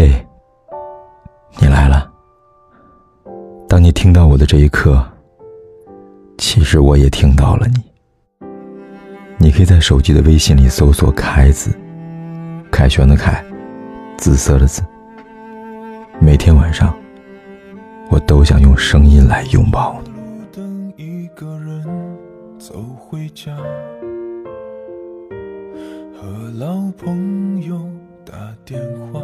嘿，你来了。当你听到我的这一刻，其实我也听到了你。你可以在手机的微信里搜索“凯子”，凯旋的凯，紫色的紫。每天晚上，我都想用声音来拥抱你。等一个人走回家，和老朋友打电话。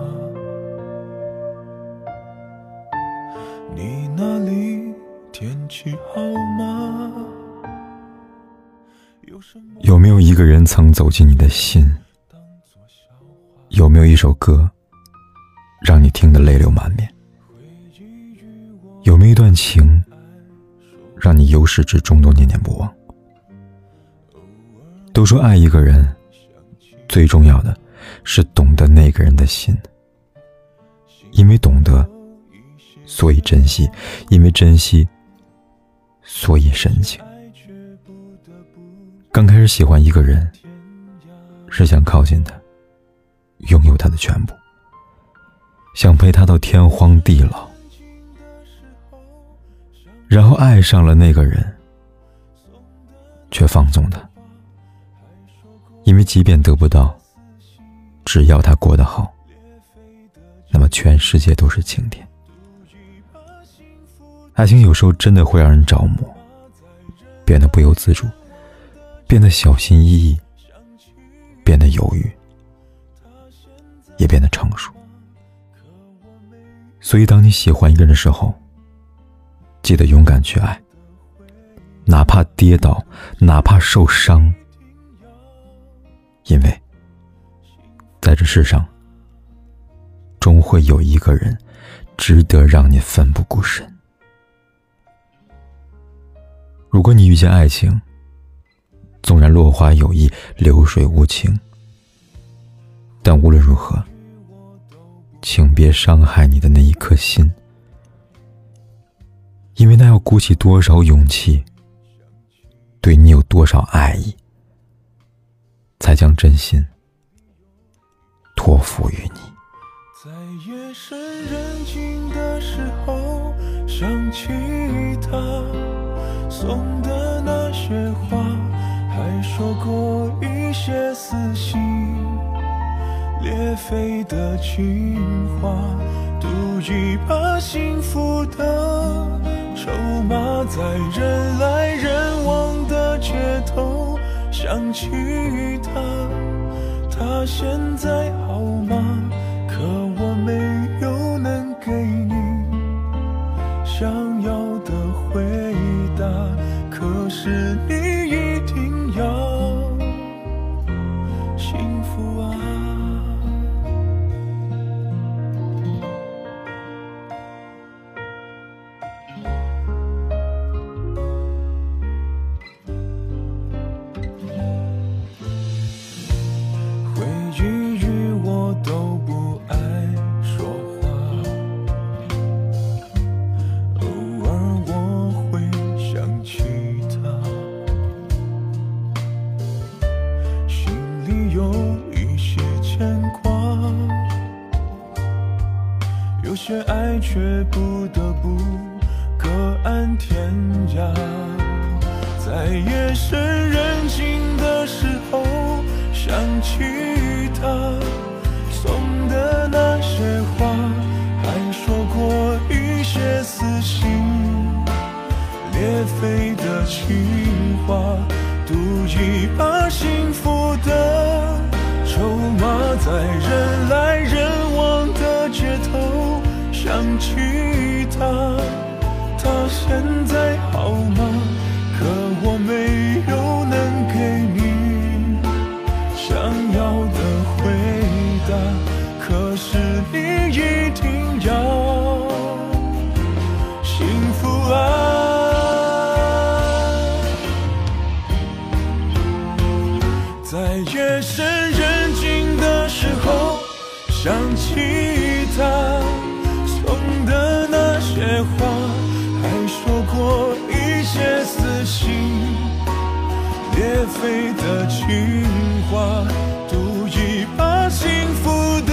你那里天气好吗？有没有一个人曾走进你的心？有没有一首歌让你听得泪流满面？有没有一段情让你由始至终都念念不忘？都说爱一个人最重要的是懂得那个人的心，因为懂得，所以珍惜；因为珍惜，所以深情。刚开始喜欢一个人，是想靠近他，拥有他的全部，想陪他到天荒地老。然后爱上了那个人，却放纵他，因为即便得不到，只要他过得好，那么全世界都是晴天。爱情有时候真的会让人着魔，变得不由自主。变得小心翼翼，变得犹豫，也变得成熟。所以，当你喜欢一个人的时候，记得勇敢去爱，哪怕跌倒，哪怕受伤，因为在这世上，终会有一个人值得让你奋不顾身。如果你遇见爱情，纵然落花有意，流水无情，但无论如何，请别伤害你的那一颗心，因为那要鼓起多少勇气，对你有多少爱意，才将真心托付于你。在夜深人静的时候，想起他送的那些花。还说过一些撕心裂肺的情话，赌一把幸福的筹码，在人来人往的街头想起他，他现在好吗？可我没有能给你想是你。有些爱却不得不各安天涯，在夜深人静的时候想起他送的那些话，还说过一些撕心裂肺的情话，赌一把幸福的筹码，在人起他，他现在好吗？可我没有能给你想要的回答。可是你一定要幸福啊！在夜深人静的时候想起他。裂肺的情话赌一把幸福的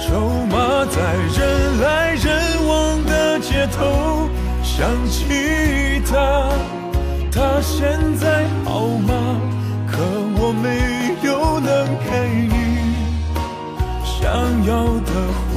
筹码在人来人往的街头想起他他现在好吗？可我没有能给你想要的回